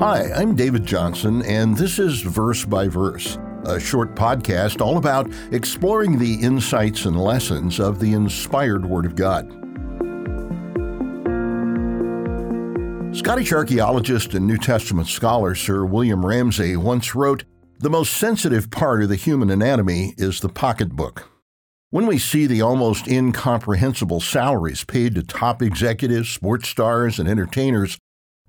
Hi, I'm David Johnson, and this is Verse by Verse, a short podcast all about exploring the insights and lessons of the inspired Word of God. Scottish archaeologist and New Testament scholar Sir William Ramsay once wrote The most sensitive part of the human anatomy is the pocketbook. When we see the almost incomprehensible salaries paid to top executives, sports stars, and entertainers,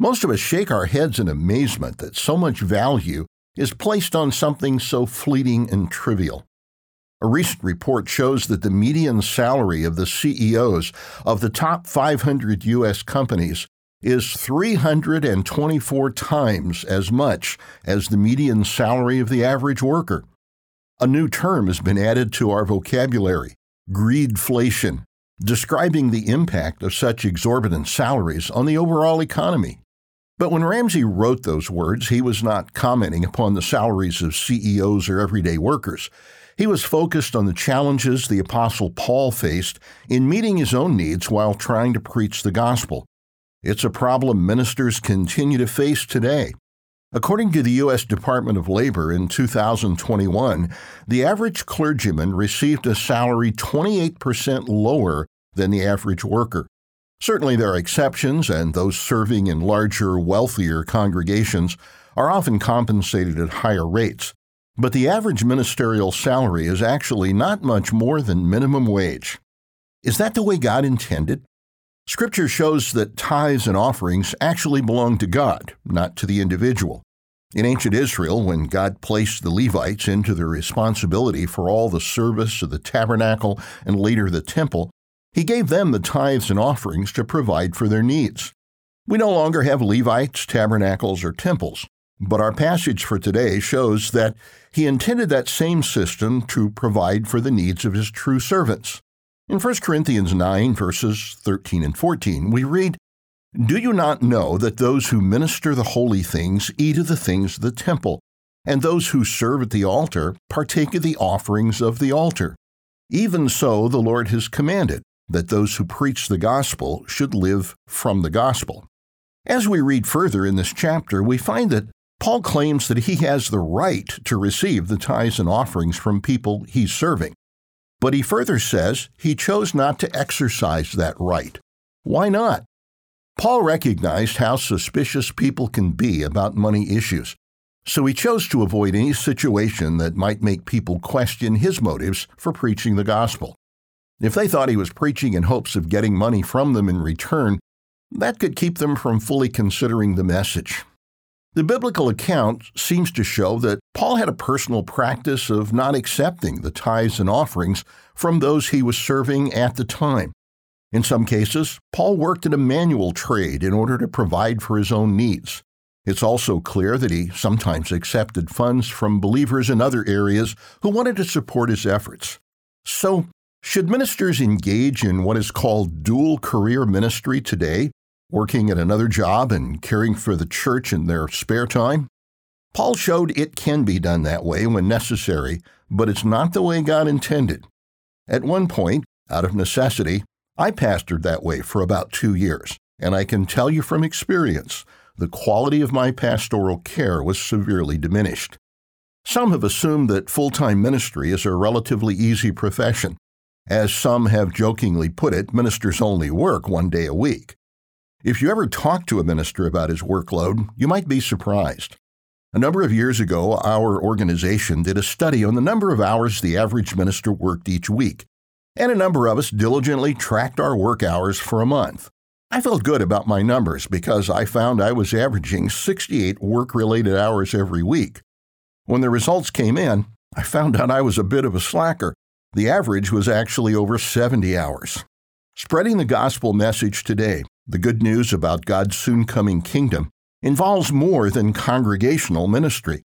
most of us shake our heads in amazement that so much value is placed on something so fleeting and trivial. A recent report shows that the median salary of the CEOs of the top 500 U.S. companies is 324 times as much as the median salary of the average worker. A new term has been added to our vocabulary greedflation, describing the impact of such exorbitant salaries on the overall economy. But when Ramsay wrote those words, he was not commenting upon the salaries of CEOs or everyday workers. He was focused on the challenges the Apostle Paul faced in meeting his own needs while trying to preach the gospel. It's a problem ministers continue to face today. According to the U.S. Department of Labor in 2021, the average clergyman received a salary 28% lower than the average worker. Certainly, there are exceptions, and those serving in larger, wealthier congregations are often compensated at higher rates. But the average ministerial salary is actually not much more than minimum wage. Is that the way God intended? Scripture shows that tithes and offerings actually belong to God, not to the individual. In ancient Israel, when God placed the Levites into the responsibility for all the service of the tabernacle and later the temple, he gave them the tithes and offerings to provide for their needs. We no longer have Levites, tabernacles, or temples, but our passage for today shows that he intended that same system to provide for the needs of his true servants. In 1 Corinthians 9, verses 13 and 14, we read, Do you not know that those who minister the holy things eat of the things of the temple, and those who serve at the altar partake of the offerings of the altar? Even so, the Lord has commanded that those who preach the gospel should live from the gospel. As we read further in this chapter, we find that Paul claims that he has the right to receive the tithes and offerings from people he's serving. But he further says he chose not to exercise that right. Why not? Paul recognized how suspicious people can be about money issues, so he chose to avoid any situation that might make people question his motives for preaching the gospel. If they thought he was preaching in hopes of getting money from them in return, that could keep them from fully considering the message. The biblical account seems to show that Paul had a personal practice of not accepting the tithes and offerings from those he was serving at the time. In some cases, Paul worked in a manual trade in order to provide for his own needs. It's also clear that he sometimes accepted funds from believers in other areas who wanted to support his efforts. So, should ministers engage in what is called dual career ministry today, working at another job and caring for the church in their spare time? Paul showed it can be done that way when necessary, but it's not the way God intended. At one point, out of necessity, I pastored that way for about two years, and I can tell you from experience, the quality of my pastoral care was severely diminished. Some have assumed that full time ministry is a relatively easy profession, as some have jokingly put it, ministers only work one day a week. If you ever talk to a minister about his workload, you might be surprised. A number of years ago, our organization did a study on the number of hours the average minister worked each week, and a number of us diligently tracked our work hours for a month. I felt good about my numbers because I found I was averaging 68 work related hours every week. When the results came in, I found out I was a bit of a slacker the average was actually over 70 hours. Spreading the gospel message today, the good news about God's soon coming kingdom, involves more than congregational ministry.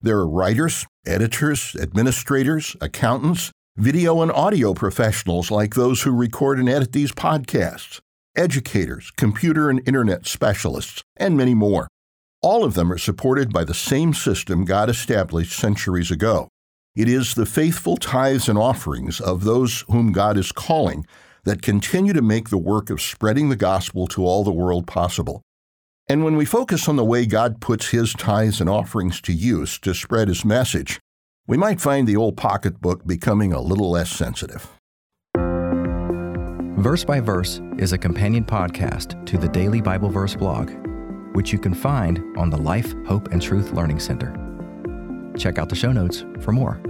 There are writers, editors, administrators, accountants, video and audio professionals like those who record and edit these podcasts, educators, computer and internet specialists, and many more. All of them are supported by the same system God established centuries ago. It is the faithful tithes and offerings of those whom God is calling that continue to make the work of spreading the gospel to all the world possible. And when we focus on the way God puts His tithes and offerings to use to spread His message, we might find the old pocketbook becoming a little less sensitive. Verse by Verse is a companion podcast to the Daily Bible Verse blog, which you can find on the Life, Hope, and Truth Learning Center. Check out the show notes for more.